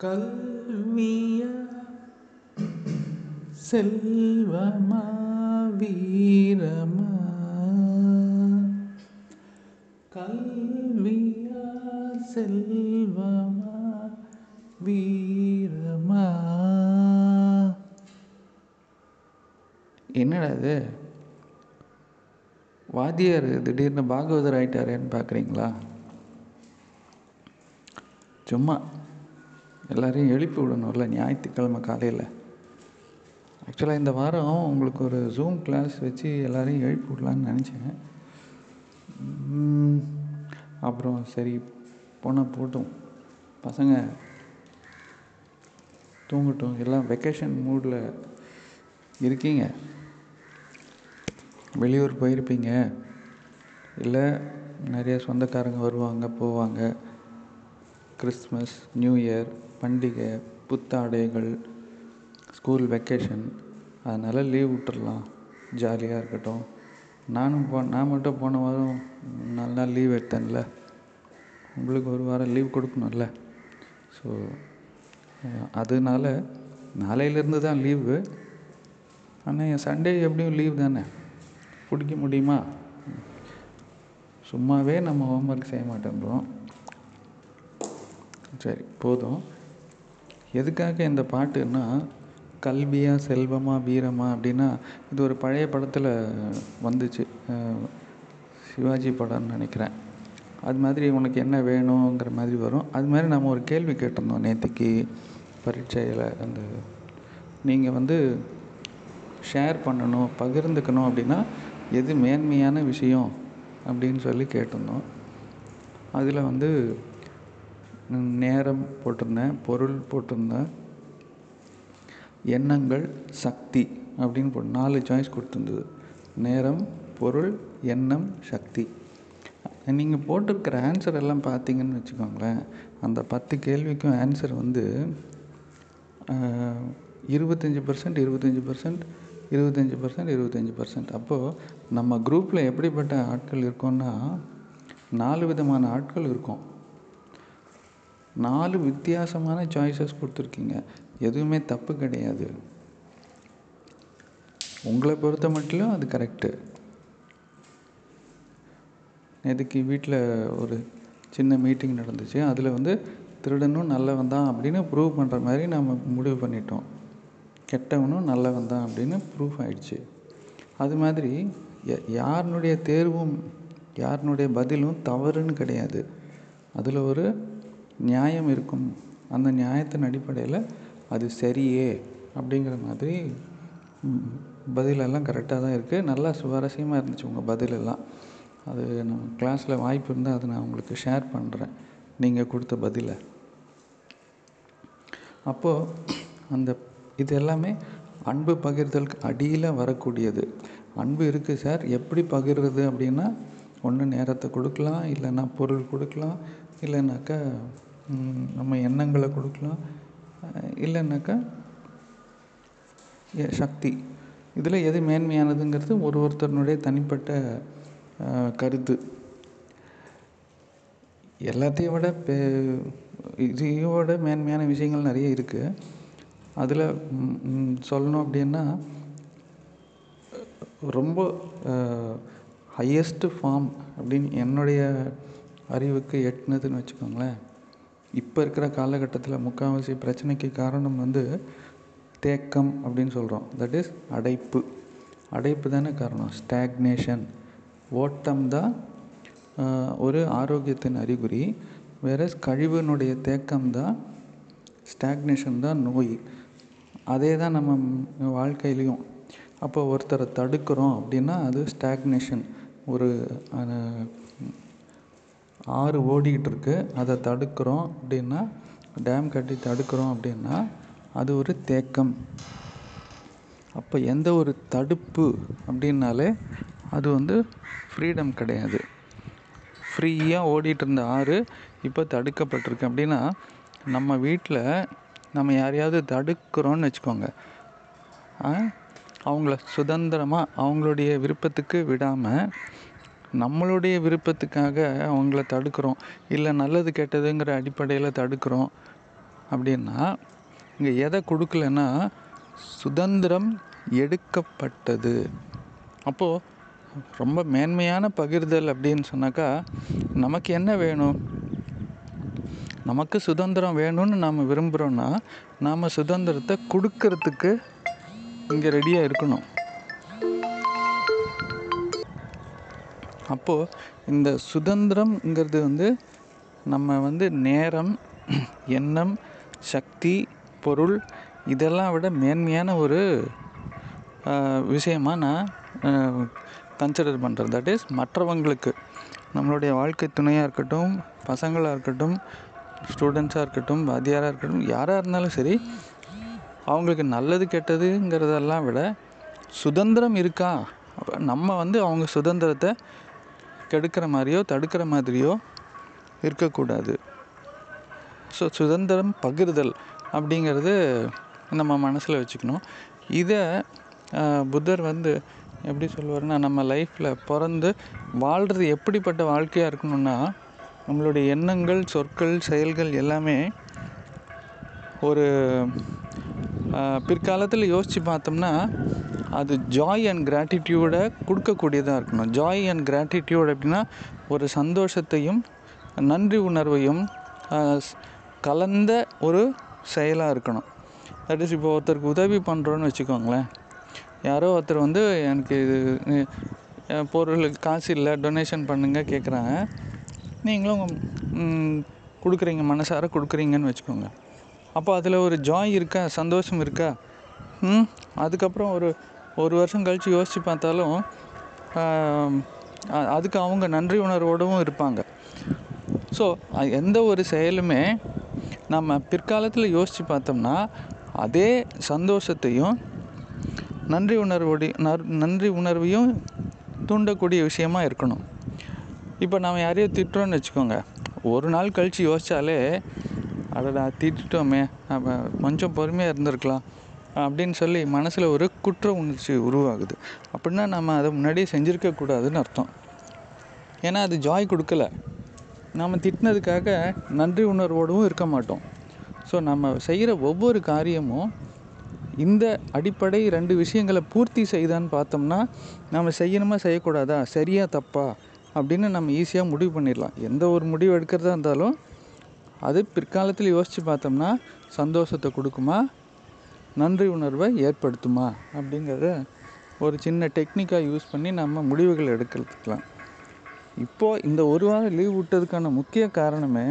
கல்விய செல்வமா வீரமா? கல்வியா செல்வமா வீரமா? என்னடா இது? வாத்தியார் திடீர்னு பாகவதர் ஆயிட்டாரேன்னு பார்க்குறீங்களா சும்மா. எல்லாரையும் எழுப்பி விடணும்ல ஞாயிற்றுக்கிழமை காலையில். ஆக்சுவலாக இந்த வாரம் உங்களுக்கு ஒரு ஜூம் கிளாஸ் வச்சு எல்லாரையும் எழுப்பி விடலான்னு நினச்சேன். அப்புறம் சரி போனால் போட்டும். பசங்க தூங்கட்டும். எல்லாம் வெக்கேஷன் மூடில் இருக்கீங்க. வெளியூர் போயிருப்பீங்க. இல்லை நிறைய சொந்தக்காரங்க வருவாங்க போவாங்க. கிறிஸ்மஸ் நியூ இயர் பண்டிகை புத்தாடைகள் ஸ்கூல் வெக்கேஷன் அதனால் லீவ் விட்டுறலாம். ஜாலியாக இருக்கட்டும். நானும் போ நான் மட்டும் போன வாரம் நாலு நாள் லீவ் எடுத்தேன்ல. உங்களுக்கு ஒரு வாரம் லீவ் கொடுக்கணும்ல. ஸோ அதனால நாளையிலேருந்து தான் லீவு ஆனால் என் சண்டே எப்படியும் லீவ் தானே. பிடிக்க முடியுமா? சும்மாவே நம்ம ஹோம்ஒர்க் செய்ய மாட்டேன்றோம் சரி போதும். எதுக்காக இந்த பாட்டுன்னா கல்வியா செல்வமா வீரமா அப்படின்னா இது ஒரு பழைய படத்தில் வந்துச்சு. சிவாஜி படம்னு நினைக்கிறேன். அது மாதிரி உனக்கு என்ன வேணுங்கிற மாதிரி வரும். அது மாதிரி நம்ம ஒரு கேள்வி கேட்டிருந்தோம் நேற்றுக்கு பரீட்சையில். அந்த நீங்கள் வந்து ஷேர் பண்ணணும் பகிர்ந்துக்கணும் அப்படின்னா எது மேன்மையான விஷயம் அப்படின்னு சொல்லி கேட்டிருந்தோம். அதில் வந்து நேரம் போட்டிருந்தேன் பொருள் போட்டிருந்தேன். எண்ணங்கள் சக்தி அப்படின்னு போட்டு நாலு சாய்ஸ் கொடுத்துருந்தது. நேரம் பொருள் எண்ணம் சக்தி. நீங்கள் போட்டிருக்கிற ஆன்சர் எல்லாம் பார்த்தீங்கன்னு வச்சுக்கோங்களேன் அந்த பத்து கேள்விக்கும் ஆன்சர் வந்து இருபத்தஞ்சி பர்சன்ட் இருபத்தஞ்சி பர்சன்ட் இருபத்தஞ்சி பர்சன்ட் இருபத்தஞ்சி பர்சன்ட் அப்போது நம்ம குரூப்பில் எப்படிப்பட்ட ஆட்கள் இருக்கோன்னா நாலு விதமான ஆட்கள் இருக்கும். நாலு வித்தியாசமான சாய்ஸஸ் கொடுத்துருக்கீங்க. எதுவுமே தப்பு கிடையாது. உங்களை பொறுத்த மட்டும் அது கரெக்டு நேற்றுக்கு வீட்டில் ஒரு சின்ன மீட்டிங் நடந்துச்சு. அதில் வந்து திருடனும் நல்லவன் தான் அப்படின்னு ப்ரூவ் பண்ணுற மாதிரி நம்ம முடிவு பண்ணிட்டோம். கெட்டவனும் நல்லவன் தான் அப்படின்னு ப்ரூஃப் ஆயிடுச்சு. அது மாதிரி யாருனுடைய தேர்வும் யாருனுடைய பதிலும் தவறுன்னு கிடையாது. அதில் ஒரு நியாயம் இருக்கும். அந்த நியாயத்தின் அடிப்படையில் அது சரியே அப்படிங்கிற மாதிரி பதிலெல்லாம் கரெக்டாக தான் இருக்குது நல்லா சுவாரஸ்யமாக இருந்துச்சு உங்கள் பதிலெல்லாம். அது நம்ம கிளாஸில் வாய்ப்பு இருந்தால் அதை நான் உங்களுக்கு ஷேர் பண்ணுறேன் நீங்கள் கொடுத்த பதிலை. அப்போது அந்த இது எல்லாமே அன்பு பகிர்தலுக்கு அடியில் வரக்கூடியது. அன்பு இருக்குது சார் எப்படி பகிர்றது அப்படின்னா ஒன்று நேரத்தை கொடுக்கலாம் இல்லைன்னா பொருள் கொடுக்கலாம் இல்லைனாக்கா நம்ம எண்ணங்களை கொடுக்கலாம். இல்லைன்னாக்கா எ- சக்தி. இதில் எது மேன்மையானதுங்கிறது ஒரு ஒருத்தருனுடைய தனிப்பட்ட கருத்து. எல்லாத்தையும் விட பெ இதையோட விட மேன்மையான விஷயங்கள் நிறைய இருக்குது அதில் சொல்லணும் அப்படின்னா ரொம்ப ஹையஸ்ட்டு ஃபார்ம் அப்படின்னு என்னுடைய அறிவுக்கு எட்டுனதுன்னு வச்சுக்கோங்களேன். இப்போ இருக்கிற காலகட்டத்தில் முக்கால்வாசி பிரச்சனைக்கு காரணம் வந்து தேக்கம் அப்படின்னு சொல்கிறோம் தட் இஸ் அடைப்பு. அடைப்பு தானே காரணம்? ஸ்டாக்னேஷன் ஓட்டம் தான் ஒரு ஆரோக்கியத்தின் அறிகுறி. வேற கழிவுனுடைய தேக்கம் தான் ஸ்டாக்னேஷன் தான் நோய். அதே தான் நம்ம வாழ்க்கையிலையும். அப்போ ஒருத்தரை தடுக்கிறோம் அப்படின்னா அது ஸ்டாக்னேஷன் ஒரு ஆறு ஓடிக்கிட்டு இருக்கு. அதை தடுக்கிறோம் அப்படின்னா டேம் கட்டி தடுக்கிறோம் அப்படின்னா அது ஒரு தேக்கம். அப்போ எந்த ஒரு தடுப்பு அப்படின்னாலே அது வந்து ஃப்ரீடம் கிடையாது. ஃப்ரீயாக ஓடிட்டு இருந்த ஆறு இப்போ தடுக்கப்பட்டிருக்கு. அப்படின்னா நம்ம வீட்டில் நம்ம யாரையாவது தடுக்கிறோன்னு வச்சுக்கோங்க. ஆ? அவங்கள சுதந்திரமாக அவங்களுடைய விருப்பத்துக்கு விடாமல் நம்மளுடைய விருப்பத்துக்காக அவங்கள தடுக்கிறோம். இல்லை நல்லது கெட்டதுங்கிற அடிப்படையில் தடுக்கிறோம். அப்படின்னா இங்கே எதை கொடுக்கலன்னா சுதந்திரம் எடுக்கப்பட்டது. அப்போது ரொம்ப மேன்மையான பகிர்தல் அப்படின்னு சொன்னாக்கா நமக்கு என்ன வேணும்? நமக்கு சுதந்திரம் வேணும்னு நாம் விரும்புகிறோன்னா நாம் சுதந்திரத்தை கொடுக்கறதுக்கு இங்கே ரெடியாக இருக்கணும். அப்போது இந்த சுதந்திரம்ங்கிறது வந்து நம்ம வந்து நேரம் எண்ணம் சக்தி பொருள் இதெல்லாம் விட மேன்மையான ஒரு விஷயமாக நான் கன்சிடர் பண்ணுறேன் தட் இஸ் மற்றவங்களுக்கு. நம்மளுடைய வாழ்க்கை துணையாக இருக்கட்டும் பசங்களாக இருக்கட்டும் ஸ்டூடெண்ட்ஸாக இருக்கட்டும் வாத்தியாராக இருக்கட்டும் யாராக இருந்தாலும் சரி அவங்களுக்கு நல்லது கெட்டதுங்கிறதெல்லாம் விட சுதந்திரம் இருக்கா? நம்ம வந்து அவங்க சுதந்திரத்தை கெடுக்கிற மாதிரியோ தடுக்கிற மாதிரியோ இருக்கக்கூடாது. ஸோ சுதந்திரம் பகிர்தல் அப்படிங்கிறது நம்ம மனசில் வச்சுக்கணும். இதை புத்தர் வந்து எப்படி சொல்லுவார்னா நம்ம லைஃப்பில் பிறந்து வாழ்கிறது எப்படிப்பட்ட வாழ்க்கையாக இருக்கணும்னா நம்மளுடைய எண்ணங்கள் சொற்கள் செயல்கள் எல்லாமே ஒரு பிற்காலத்தில் யோசித்து பார்த்தோம்னா அது ஜாய் அண்ட் கிராட்டிடியூடை கொடுக்கக்கூடியதாக இருக்கணும். ஜாய் அண்ட் கிராட்டிடியூட் அப்படின்னா ஒரு சந்தோஷத்தையும் நன்றி உணர்வையும் கலந்த ஒரு செயலாக இருக்கணும். தட் இஸ் இப்போ ஒருத்தருக்கு உதவி பண்ணுறோன்னு வச்சுக்கோங்களேன். யாரோ ஒருத்தர் வந்து எனக்கு இது பொருளுக்கு காசு இல்லை டொனேஷன் பண்ணுங்க கேட்குறாங்க நீங்களும் கொடுக்குறீங்க மனசார கொடுக்குறீங்கன்னு வச்சுக்கோங்க. அப்போ அதில் ஒரு ஜாய் இருக்கா? சந்தோஷம் இருக்கா? ம் அதுக்கப்புறம் ஒரு ஒரு வருஷம் கழித்து யோசித்து பார்த்தாலும் அதுக்கு அவங்க நன்றி உணர்வோடவும் இருப்பாங்க. ஸோ எந்த ஒரு செயலுமே நம்ம பிற்காலத்தில் யோசித்து பார்த்தோம்னா அதே சந்தோஷத்தையும் நன்றி உணர்வோடி நன்றி உணர்வையும் தூண்டக்கூடிய விஷயமா இருக்கணும். இப்போ நம்ம யாரையோ திட்டுறோன்னு வச்சுக்கோங்க. ஒரு நாள் கழித்து யோசித்தாலே அடடா திட்டுட்டோமே. நம்ம கொஞ்சம் பொறுமையாக இருந்திருக்கலாம் அப்படின்னு சொல்லி மனசில் ஒரு குற்ற உணர்ச்சி உருவாகுது. அப்படின்னா நம்ம அதை முன்னாடியே செஞ்சுருக்கக்கூடாதுன்னு அர்த்தம். ஏன்னா அது ஜாய் கொடுக்கல. நம்ம திட்டினதுக்காக நன்றி உணர்வோடவும் இருக்க மாட்டோம். ஸோ நம்ம செய்கிற ஒவ்வொரு காரியமும் இந்த அடிப்படை ரெண்டு விஷயங்களை பூர்த்தி செய்தான்னு பார்த்தோம்னா நம்ம செய்யணுமா செய்யக்கூடாதா? சரியா தப்பா? அப்படின்னு நம்ம ஈஸியாக முடிவு பண்ணிடலாம். எந்த ஒரு முடிவு எடுக்கிறதா இருந்தாலும் அது பிற்காலத்தில் யோசித்து பார்த்தோம்னா சந்தோஷத்தை கொடுக்குமா? நன்றி உணர்வை ஏற்படுத்துமா? அப்படிங்கிறத ஒரு சின்ன டெக்னிக்காக யூஸ் பண்ணி நம்ம முடிவுகள் எடுக்கிறதுக்கலாம். இப்போது இந்த ஒரு வாரம் லீவ் விட்டதுக்கான முக்கிய காரணமே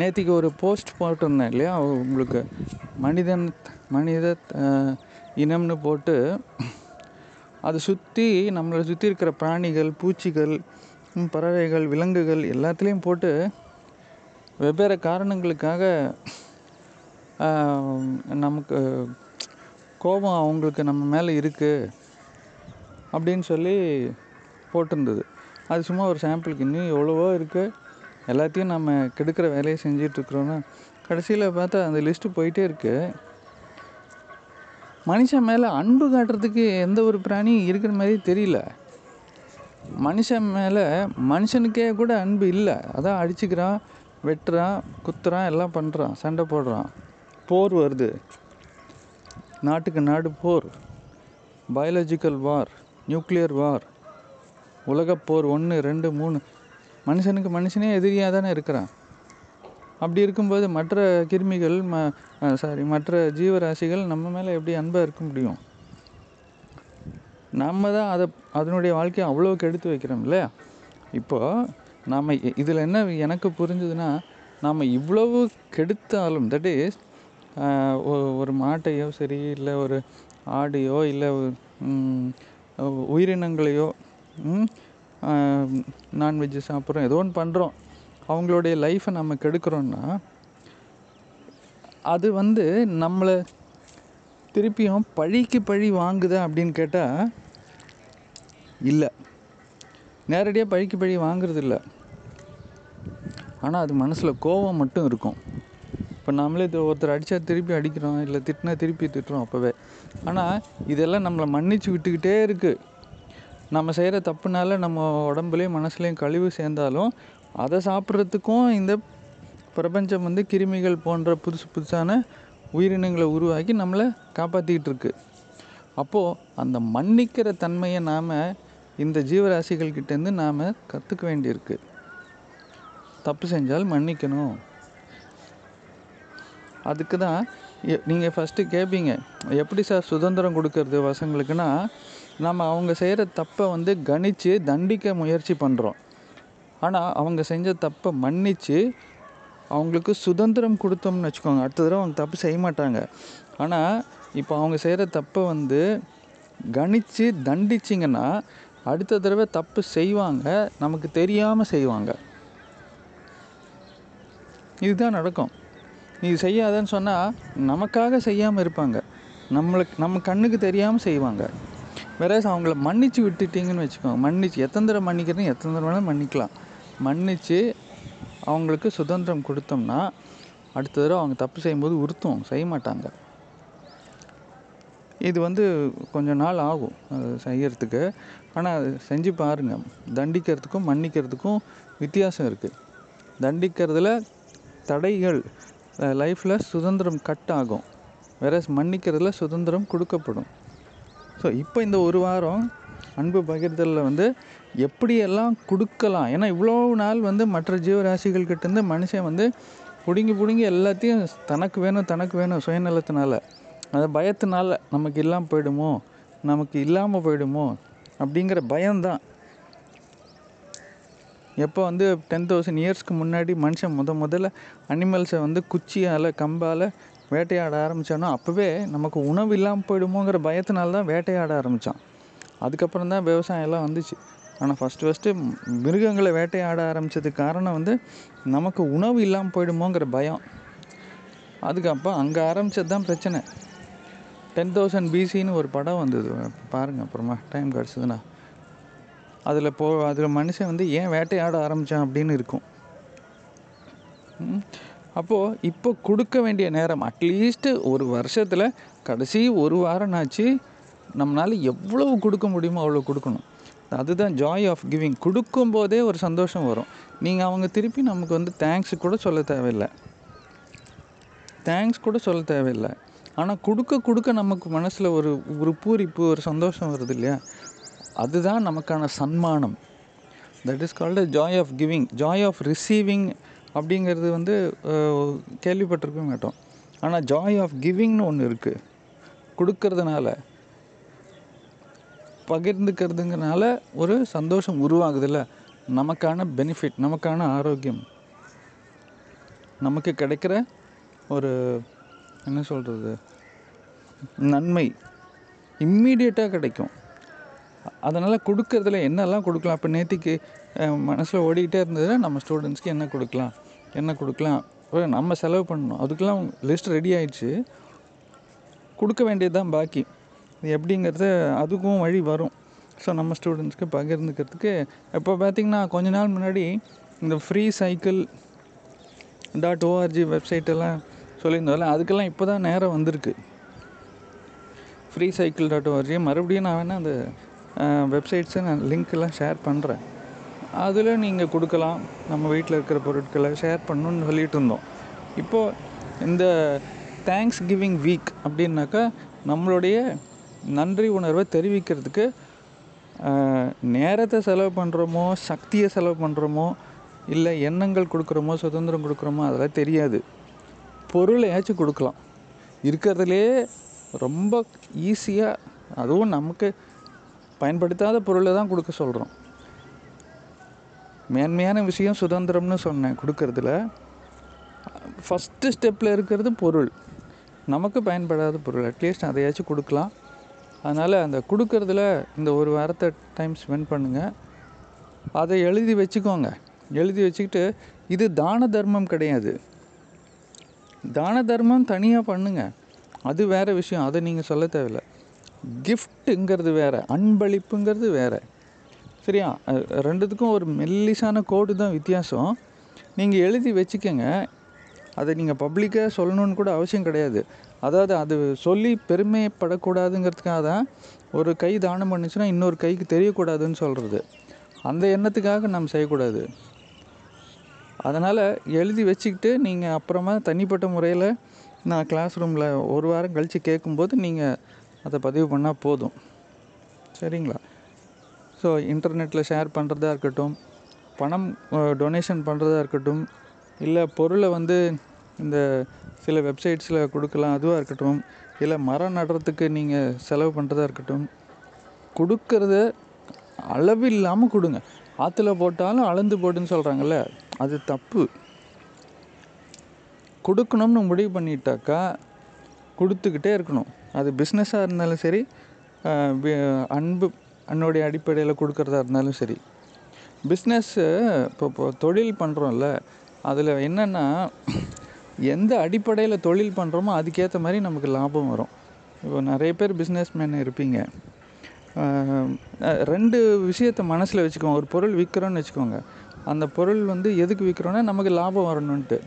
நேற்றுக்கு ஒரு போஸ்ட் போட்டிருந்தேன் இல்லையா? உங்களுக்கு மனிதன் மனித இனம்னு போட்டு அதை சுற்றி நம்மளை சுற்றி இருக்கிற பிராணிகள் பூச்சிகள் பறவைகள் விலங்குகள் எல்லாத்துலேயும் போட்டு வெவ்வேறு காரணங்களுக்காக நமக்கு கோபம் அவங்களுக்கு நம்ம மேலே இருக்குது அப்படின்னு சொல்லி போட்டிருந்தது. அது சும்மா ஒரு சாம்பிளுக்கு இன்னும் எவ்வளவோ இருக்குது எல்லாத்தையும் நம்ம கெடுக்கிற வேலையை செஞ்சிட்ருக்குறோன்னா கடைசியில் பார்த்தா அந்த லிஸ்ட்டு போயிட்டே இருக்குது மனுஷன் மேலே அன்பு காட்டுறதுக்கு எந்த ஒரு பிராணியும் இருக்கிற மாதிரி தெரியல. மனுஷன் மேலே மனுஷனுக்கே கூட அன்பு இல்லை. அதான் அடிச்சுக்கிறான் வெட்டுறான் குத்துறான் எல்லாம் பண்ணுறான் சண்டை போடுறான். போர் வருது. நாட்டுக்கு நாடு போர். பயாலஜிக்கல் வார் நியூக்ளியர் வார் உலகப்போர் ஒன்று ரெண்டு மூணு. மனுஷனுக்கு மனுஷனே எதிரியாக தானே இருக்கிறான். அப்படி இருக்கும்போது மற்ற கிருமிகள் ம சாரி மற்ற ஜீவராசிகள் நம்ம மேலே எப்படி அன்பாக இருக்க முடியும்? நம்ம தான் அதை அதனுடைய வாழ்க்கையை அவ்வளோ கெடுத்து வைக்கிறோம் இல்லையா? இப்போது நாம் இதில் என்ன எனக்கு புரிஞ்சுதுன்னா நாம் இவ்வளவு கெடுத்தாலும் தட் இஸ் ஒரு மாட்டையோ சரி இல்லை ஒரு ஆடையோ இல்லை உயிரினங்களையோ நான்வெஜ்ஜு சாப்பிட்றோம் ஏதோ ஒன்று பண்ணுறோம் அவங்களுடைய லைஃப்பை நம்ம கெடுக்கிறோன்னா அது வந்து நம்மளை திருப்பியும் பழிக்கு பழி வாங்குதா அப்படின்னு கேட்டால் இல்லை. நேரடியாக பழிக்கு பழி வாங்குறது இல்லை ஆனால் அது மனசில் கோவம் மட்டும் இருக்கும். இப்போ நம்மளே ஒருத்தர் அடித்தா திருப்பி அடிக்கிறோம் இல்லை திட்டினா திருப்பி திட்டுறோம் அப்போவே. ஆனால் இதெல்லாம் நம்மளை மன்னிச்சு விட்டுக்கிட்டே இருக்குது நம்ம செய்கிற தப்புனால நம்ம உடம்புலேயும் மனசுலையும் கழிவு சேர்ந்தாலும் அதை சாப்பிட்றதுக்கும் இந்த பிரபஞ்சம் வந்து கிருமிகள் போன்ற புதுசு புதுசான உயிரினங்களை உருவாக்கி நம்மளை காப்பாற்றிக்கிட்டு இருக்கு. அப்போது அந்த மன்னிக்கிற தன்மையை நாம் இந்த ஜீவராசிகள் கிட்டேருந்து நாம் கற்றுக்க வேண்டியிருக்கு. தப்பு செஞ்சால் மன்னிக்கணும். அதுக்கு தான் நீங்கள் ஃபஸ்ட்டு கேட்பீங்க எப்படி சார் சுதந்திரம் கொடுக்கறது பசங்களுக்குன்னா நம்ம அவங்க செய்கிற தப்பை வந்து கணித்து தண்டிக்க முயற்சி பண்ணுறோம் ஆனால் அவங்க செஞ்ச தப்பை மன்னித்து அவங்களுக்கு சுதந்திரம் கொடுத்தோம்னு வச்சுக்கோங்க. அடுத்த தடவை அவங்க தப்பு செய்ய மாட்டாங்க. ஆனால் இப்போ அவங்க செய்கிற தப்பை வந்து கணித்து தண்டிச்சிங்கன்னா அடுத்த தடவை தப்பு செய்வாங்க நமக்கு தெரியாமல் செய்வாங்க. இதுதான் நடக்கும். நீ செய்யாதன்னு சொன்னால் நமக்காக செய்யாமல் இருப்பாங்க. நம்மளுக்கு நம்ம கண்ணுக்கு தெரியாமல் செய்வாங்க. வேற அவங்கள மன்னிச்சு விட்டுட்டீங்கன்னு வச்சுக்கோங்க. மன்னிச்சு எத்தனை தடவை மன்னிக்கிறதுன்னு எத்தனை தடவை வேணாலும் மன்னிக்கலாம். மன்னிச்சு அவங்களுக்கு சுதந்திரம் கொடுத்தோம்னா அடுத்த தடவை அவங்க தப்பு செய்யும்போது உறுத்தும் செய்ய மாட்டாங்க. இது வந்து கொஞ்சம் நாள் ஆகும் அது செய்யறதுக்கு. ஆனால் அது செஞ்சு பாருங்கள் தண்டிக்கிறதுக்கும் மன்னிக்கிறதுக்கும் வித்தியாசம் இருக்குது தண்டிக்கிறதுல தடைகள் லைஃப்பில் சுதந்திரம் கட் ஆகும். வேற மன்னிக்கிறதுல சுதந்திரம் கொடுக்கப்படும். ஸோ இப்போ இந்த ஒரு வாரம் அன்பு பகிர்தலில் வந்து எப்படியெல்லாம் கொடுக்கலாம்? ஏன்னா இவ்வளோ நாள் வந்து மற்ற ஜீவராசிகள் கிட்டேருந்து மனுஷன் வந்து பிடுங்கி பிடுங்கி எல்லாத்தையும் தனக்கு வேணும் தனக்கு வேணும் சுயநலத்தினால. அந்த பயத்தினால நமக்கு இல்லாமல் போயிடுமோ? நமக்கு இல்லாமல் போயிடுமோ? அப்படிங்கிற பயம்தான். எப்போ வந்து டென் தௌசண்ட் இயர்ஸ்க்கு முன்னாடி மனுஷன் முத முதல்ல அனிமல்ஸை வந்து குச்சியால் கம்பால் வேட்டையாட ஆரம்பித்தானோ அப்போவே நமக்கு உணவு இல்லாமல் போயிடுமோங்கிற பயத்தினால தான் வேட்டையாட ஆரம்பித்தான் அதுக்கப்புறம் தான் விவசாயம்லாம் வந்துச்சு. ஆனால் ஃபஸ்ட்டு ஃபஸ்ட்டு மிருகங்களை வேட்டையாட ஆரம்பித்ததுக்கு காரணம் வந்து நமக்கு உணவு இல்லாமல் போயிடுமோங்கிற பயம். அதுக்கப்புறம் அங்கே ஆரம்பித்தது தான் பிரச்சனை டென் தௌசண்ட் பிசின்னு ஒரு படம் வந்தது. பாருங்கள் அப்புறமா டைம் கிடச்சிதுண்ணா அதில் போ அதில் மனுஷன் வந்து ஏன் வேட்டையாட ஆரம்பித்தான் அப்படின்னு இருக்கும். அப்போது இப்போ கொடுக்க வேண்டிய நேரம் அட்லீஸ்ட்டு ஒரு வருஷத்தில் கடைசி ஒரு வாரம்னாச்சு நம்மளால் எவ்வளவு கொடுக்க முடியுமோ அவ்வளோ கொடுக்கணும். அதுதான் ஜாய் ஆஃப் கிவிங் கொடுக்கும்போதே ஒரு சந்தோஷம் வரும். நீங்கள் அவங்க திருப்பி நமக்கு வந்து தேங்க்ஸ் கூட சொல்ல தேவையில்லை. தேங்க்ஸ் கூட சொல்ல தேவையில்லை. ஆனால் கொடுக்க கொடுக்க நமக்கு மனசில் ஒரு ஒரு பூரிப்பு ஒரு சந்தோஷம் வருது இல்லையா? அதுதான் நமக்கான சன்மானம். That is called joy of giving joy of receiving அப்படிங்கிறது வந்து கேள்விப்பட்டிருக்க மாட்டோம். ஆனால் ஜாய் ஆஃப் கிவிங்னு ஒன்று இருக்குது கொடுக்கறதுனால பகிர்ந்துக்கிறதுங்கிறனால ஒரு சந்தோஷம் உருவாகுதுல்ல? நமக்கான பெனிஃபிட் நமக்கான ஆரோக்கியம். நமக்கு கிடைக்கிற ஒரு என்ன சொல்கிறது நன்மை இம்மீடியட்டாக கிடைக்கும். அதனால் கொடுக்கறதுல என்னெல்லாம் கொடுக்கலாம்? இப்போ நேற்றுக்கு மனசில் ஓடிக்கிட்டே இருந்ததுன்னா நம்ம ஸ்டூடெண்ட்ஸ்க்கு என்ன கொடுக்கலாம்? என்ன கொடுக்கலாம்? நம்ம செலவு பண்ணணும். அதுக்கெல்லாம் லிஸ்ட் ரெடி ஆயிடுச்சு. கொடுக்க வேண்டியது தான் பாக்கி. இது எப்படிங்கிறது அதுக்கும் வழி வரும். ஸோ நம்ம ஸ்டூடெண்ட்ஸ்க்கு பகிர்ந்துக்கிறதுக்கு இப்போ பார்த்திங்கன்னா கொஞ்ச நாள் முன்னாடி இந்த free cycle dot O R G வெப்சைட்டெல்லாம் சொல்லியிருந்தோம்ல அதுக்கெல்லாம் இப்போ தான் நேரம் வந்திருக்கு. ஃப்ரீ சைக்கிள் டாட் ஓஆர்ஜி மறுபடியும் நான் வேணால் அந்த வெப்சைட்ஸை நான் லிங்க்கெலாம் ஷேர் பண்ணுறேன் அதில் நீங்கள் கொடுக்கலாம். நம்ம வீட்டில் இருக்கிற பொருட்களை ஷேர் பண்ணணுன்னு சொல்லிகிட்டு இருந்தோம். இப்போது இந்த தேங்க்ஸ் கிவிங் வீக் அப்படின்னாக்கா நம்மளுடைய நன்றி உணர்வை தெரிவிக்கிறதுக்கு நேரத்தை செலவு பண்ணுறோமோ சக்தியை செலவு பண்ணுறோமோ இல்லை எண்ணங்கள் கொடுக்குறோமோ சுதந்திரம் கொடுக்குறோமோ அதெல்லாம் தெரியாது. பொருளையாச்சும் கொடுக்கலாம். இருக்கிறதுலே ரொம்ப ஈஸியாக அதுவும் நமக்கு பயன்படுத்தாத பொருளை தான் கொடுக்க சொல்கிறோம் மேன்மையான விஷயம் சுதந்திரம்னு சொன்னேன் கொடுக்கறதுல. ஃபஸ்ட்டு ஸ்டெப்பில் இருக்கிறது பொருள். நமக்கு பயன்படாத பொருள். அட்லீஸ்ட் அதையாச்சும் கொடுக்கலாம். அதனால் அந்த கொடுக்கறதுல இந்த ஒரு வாரத்தை டைம் ஸ்பெண்ட் பண்ணுங்கள் அதை எழுதி வச்சுக்கோங்க. எழுதி வச்சுக்கிட்டு இது தான தர்மம் கிடையாது. தான தர்மம் தனியாக பண்ணுங்க. அது வேறு விஷயம். அதை நீங்கள் சொல்ல தேவையில்ல. கிஃப்ட்டுங்கிறது வேறு அன்பளிப்புங்கிறது வேறு. சரியா? ரெண்டுத்துக்கும் ஒரு மெல்லிசான கோடு தான் வித்தியாசம். நீங்கள் எழுதி வச்சுக்கோங்க. அதை நீங்கள் பப்ளிக்காக சொல்லணுன்னு கூட அவசியம் கிடையாது. அதாவது அது சொல்லி பெருமைப்படக்கூடாதுங்கிறதுக்காக தான் ஒரு கை தானம் பண்ணுச்சுன்னா இன்னொரு கைக்கு தெரியக்கூடாதுன்னு சொல்கிறது அந்த எண்ணத்துக்காக நம்ம செய்யக்கூடாது. அதனால் எழுதி வச்சுக்கிட்டு நீங்கள் அப்புறமா தனிப்பட்ட முறையில் நான் கிளாஸ் ரூமில் ஒரு வாரம் கழித்து கேட்கும்போது நீங்கள் அதை பதிவு பண்ணால் போதும். சரிங்களா? ஸோ இன்டர்நெட்டில் ஷேர் பண்ணுறதா இருக்கட்டும் பணம் டொனேஷன் பண்ணுறதா இருக்கட்டும் இல்லை பொருளை வந்து இந்த சில வெப்சைட்ஸில் கொடுக்கலாம் அதுவாக இருக்கட்டும் இல்லை மரம் நடுறதுக்கு நீங்கள் செலவு பண்ணுறதா இருக்கட்டும் கொடுக்கறத அளவு இல்லாமல் கொடுங்க. ஆற்றுல போட்டாலும் அளந்து போடுன்னு சொல்கிறாங்கல்ல அது தப்பு. கொடுக்கணும்னு முடிவு பண்ணிட்டாக்கா கொடுத்துக்கிட்டே இருக்கணும். அது பிஸ்னஸாக இருந்தாலும் சரி அன்பு அன்னுடைய அடிப்படையில் கொடுக்கறதா இருந்தாலும் சரி. பிஸ்னஸ்ஸு இப்போ இப்போ தொழில் பண்ணுறோம்ல அதில் என்னென்னா எந்த அடிப்படையில் தொழில் பண்ணுறோமோ அதுக்கேற்ற மாதிரி நமக்கு லாபம் வரும். இப்போ நிறைய பேர் பிஸ்னஸ் மேன் இருப்பீங்க ரெண்டு விஷயத்தை மனசில் வச்சுக்கோங்க. ஒரு பொருள் விற்கிறோன்னு வச்சுக்கோங்க. அந்த பொருள் வந்து எதுக்கு விற்கிறோன்னா நமக்கு லாபம் வரணுன்ட்டு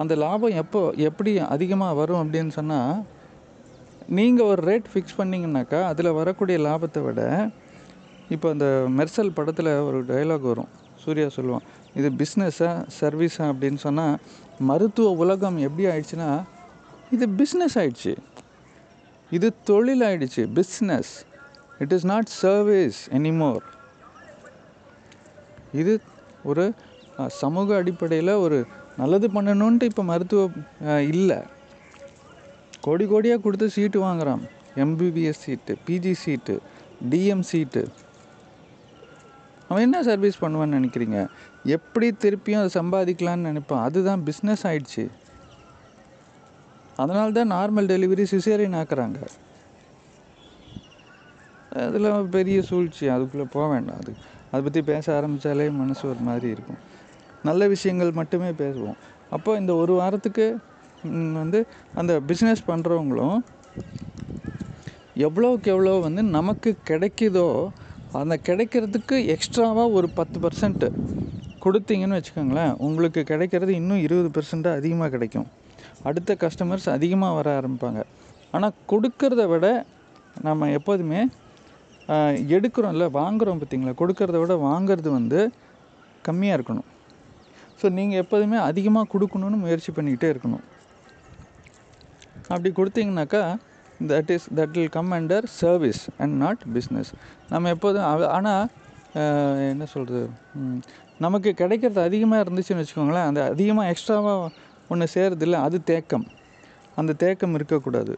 அந்த லாபம் எப்போ எப்படி அதிகமாக வரும் அப்படின்னு சொன்னால் நீங்கள் ஒரு ரேட் ஃபிக்ஸ் பண்ணிங்கனாக்கா அதில் வரக்கூடிய லாபத்தை விட இப்போ அந்த மெர்சல் படத்தில் ஒரு டயலாக் வரும். சூர்யா சொல்லுவான் இது பிஸ்னஸா சர்வீஸா அப்படின்னு சொன்னால் மருத்துவ உலகம் எப்படி ஆயிடுச்சுன்னா இது பிஸ்னஸ் ஆயிடுச்சு. இது தொழில் ஆயிடுச்சு business it is not service anymore இது ஒரு சமூக அடிப்படையில் ஒரு நல்லது பண்ணணுன்ட்டு இப்போ மருத்துவம் இல்லை. கோடி கோடியாக கொடுத்து சீட்டு வாங்குறான். எம்பிபிஎஸ் சீட்டு பிஜி சீட்டு டிஎம் சீட்டு அவன் என்ன சர்வீஸ் பண்ணுவான்னு நினைக்கிறீங்க? எப்படி திருப்பியும் அதை சம்பாதிக்கலான்னு நினைப்பான். அதுதான் பிஸ்னஸ் ஆயிடுச்சு. அதனால தான் நார்மல் டெலிவரி சிசேரியன் ஆக்குறாங்க. அதில் பெரிய சூழ்ச்சி. அதுக்குள்ளே போக வேண்டாம். அது அதை பற்றி பேச ஆரம்பித்தாலே மனசு ஒரு மாதிரி இருக்கும். நல்ல விஷயங்கள் மட்டுமே பேசுவோம். அப்போ இந்த ஒரு வாரத்துக்கு வந்து அந்த பிஸ்னஸ் பண்ணுறவங்களும் எவ்வளோக்கு எவ்வளோ வந்து நமக்கு கிடைக்குதோ அந்த கிடைக்கிறதுக்கு எக்ஸ்ட்ராவாக ஒரு பத்து பர்சன்ட்டு கொடுத்தீங்கன்னு வச்சுக்கோங்களேன் உங்களுக்கு கிடைக்கிறது இன்னும் இருபது பர்சன்ட்டாக அதிகமாக கிடைக்கும். அடுத்த கஸ்டமர்ஸ் அதிகமாக வர ஆரம்பிப்பாங்க. ஆனால் கொடுக்கறத விட நம்ம எப்போதுமே எடுக்கிறோம்ல வாங்குறோம் பார்த்தீங்களா? கொடுக்கறத விட வாங்குறது வந்து கம்மியாக இருக்கணும். ஸோ நீங்கள் எப்போதுமே அதிகமாக கொடுக்கணும்னு முயற்சி பண்ணிக்கிட்டே இருக்கணும். அப்படி கொடுத்தீங்கனாக்கா that is that will come under service and not business நம்ம எப்போதும் ஆனால் என்ன சொல்கிறது நமக்கு கிடைக்கிறது அதிகமாக இருந்துச்சுன்னு வச்சுக்கோங்களேன் அந்த அதிகமாக எக்ஸ்ட்ராவாக ஒன்று சேர்றதில்ல அது தேக்கம். அந்த தேக்கம் இருக்கக்கூடாது.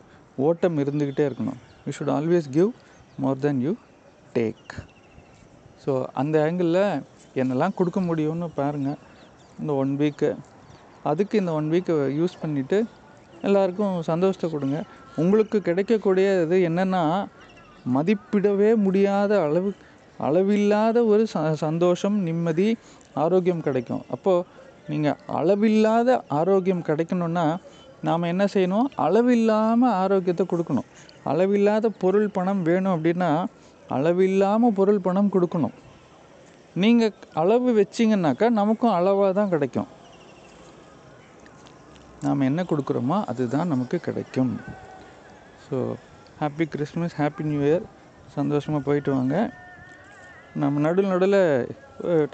ஓட்டம் இருந்துக்கிட்டே இருக்கணும். You should always give more then you take so அந்த ஆங்கிளில் என்னெல்லாம் கொடுக்க முடியும்னு பாருங்கள் இந்த ஒன் வீக்கு அதுக்கு இந்த ஒன் வீக்கை யூஸ் பண்ணிவிட்டு எல்லாருக்கும் சந்தோஷத்தை கொடுங்க. உங்களுக்கு கிடைக்கக்கூடிய இது என்னென்னா மதிப்பிடவே முடியாத அளவு அளவில்லாத ஒரு ச சந்தோஷம் நிம்மதி ஆரோக்கியம் கிடைக்கும். அப்போது நீங்கள் அளவில்லாத ஆரோக்கியம் கிடைக்கணுன்னா நாம் என்ன செய்யணும்? அளவில்லாமல் ஆரோக்கியத்தை கொடுக்கணும். அளவில்லாத பொருள் பணம் வேணும் அப்படின்னா அளவில்லாமல் பொருள் பணம் கொடுக்கணும். நீங்கள் அளவு வச்சிங்கன்னாக்கா நமக்கும் அளவாக தான் கிடைக்கும். நாம் என்ன கொடுக்குறோமோ அதுதான் நமக்கு கிடைக்கும். So happy Christmas happy New Year சந்தோஷமாக போயிட்டு வாங்க. நம்ம நடுவில் நடுவில்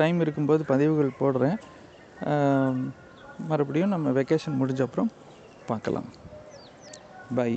டைம் இருக்கும்போது பதிவுகள் போடுறேன். மறுபடியும் நம்ம வெக்கேஷன் முடிஞ்ச அப்புறம் பார்க்கலாம். பை